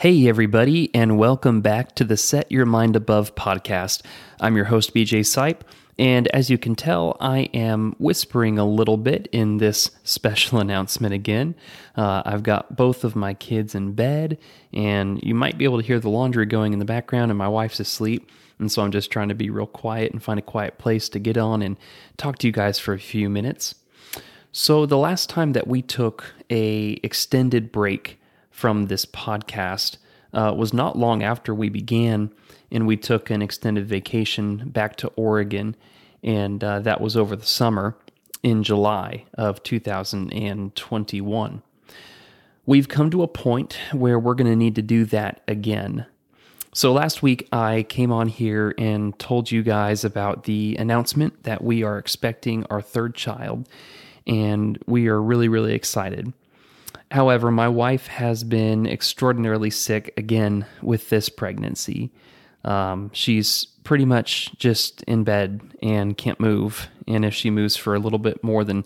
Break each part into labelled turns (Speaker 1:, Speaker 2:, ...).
Speaker 1: Hey, everybody, and welcome back to the Set Your Mind Above podcast. I'm your host, BJ Sipe, and as you can tell, I am whispering a little bit in this special announcement again. Uh, I've got both of my kids in bed, and you might be able to hear the laundry going in the background, and my wife's asleep. And so I'm just trying to be real quiet and find a quiet place to get on and talk to you guys for a few minutes. So the last time that we took a extended break from this podcast uh, was not long after we began, and we took an extended vacation back to Oregon, and uh, that was over the summer in July of 2021. We've come to a point where we're going to need to do that again. So, last week I came on here and told you guys about the announcement that we are expecting our third child, and we are really, really excited. However, my wife has been extraordinarily sick again with this pregnancy. Um, she's pretty much just in bed and can't move. And if she moves for a little bit more than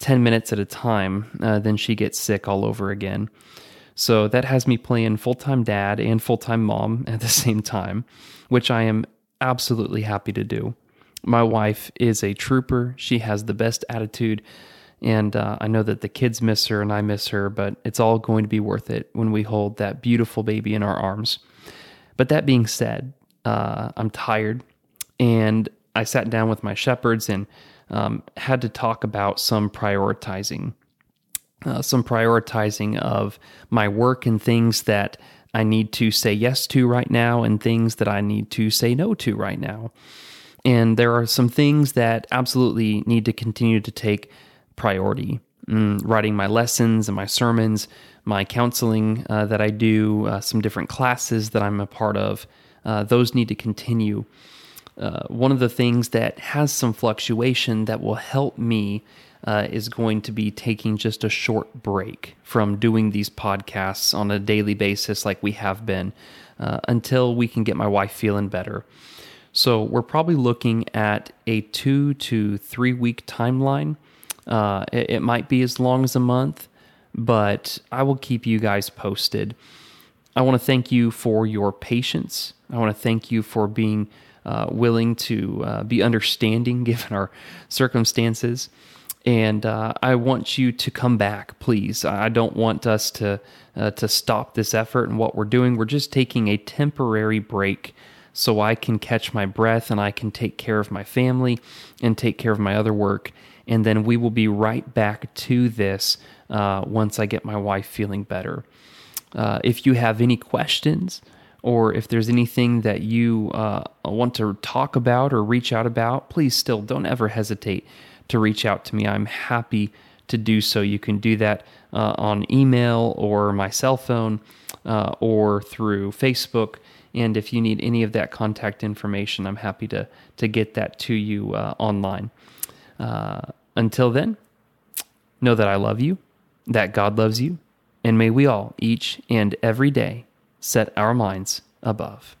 Speaker 1: 10 minutes at a time, uh, then she gets sick all over again. So that has me playing full time dad and full time mom at the same time, which I am absolutely happy to do. My wife is a trooper. She has the best attitude. And uh, I know that the kids miss her and I miss her, but it's all going to be worth it when we hold that beautiful baby in our arms. But that being said, uh, I'm tired and I sat down with my shepherds and um, had to talk about some prioritizing, uh, some prioritizing of my work and things that I need to say yes to right now and things that I need to say no to right now. And there are some things that absolutely need to continue to take priority. Mm, writing my lessons and my sermons, my counseling uh, that I do, uh, some different classes that I'm a part of, uh, those need to continue. Uh, one of the things that has some fluctuation that will help me uh, is going to be taking just a short break from doing these podcasts on a daily basis like we have been uh, until we can get my wife feeling better. So, we're probably looking at a two to three week timeline. Uh, it, it, might be as long as a month, but I will keep you guys posted. I want to thank you for your patience. I want to thank you for being uh, willing to uh, be understanding given our circumstances. And uh, I want you to come back, please. I don't want us to uh, to stop this effort and what we're doing. We're just taking a temporary break so I can catch my breath and I can take care of my family and take care of my other work. And then we will be right back to this uh, once I get my wife feeling better. Uh, if you have any questions, or if there's anything that you uh, want to talk about or reach out about, please still don't ever hesitate to reach out to me. I'm happy to do so. You can do that uh, on email or my cell phone uh, or through Facebook. And if you need any of that contact information, I'm happy to, to get that to you uh, online. Uh, until then, know that I love you, that God loves you, and may we all, each and every day, set our minds above.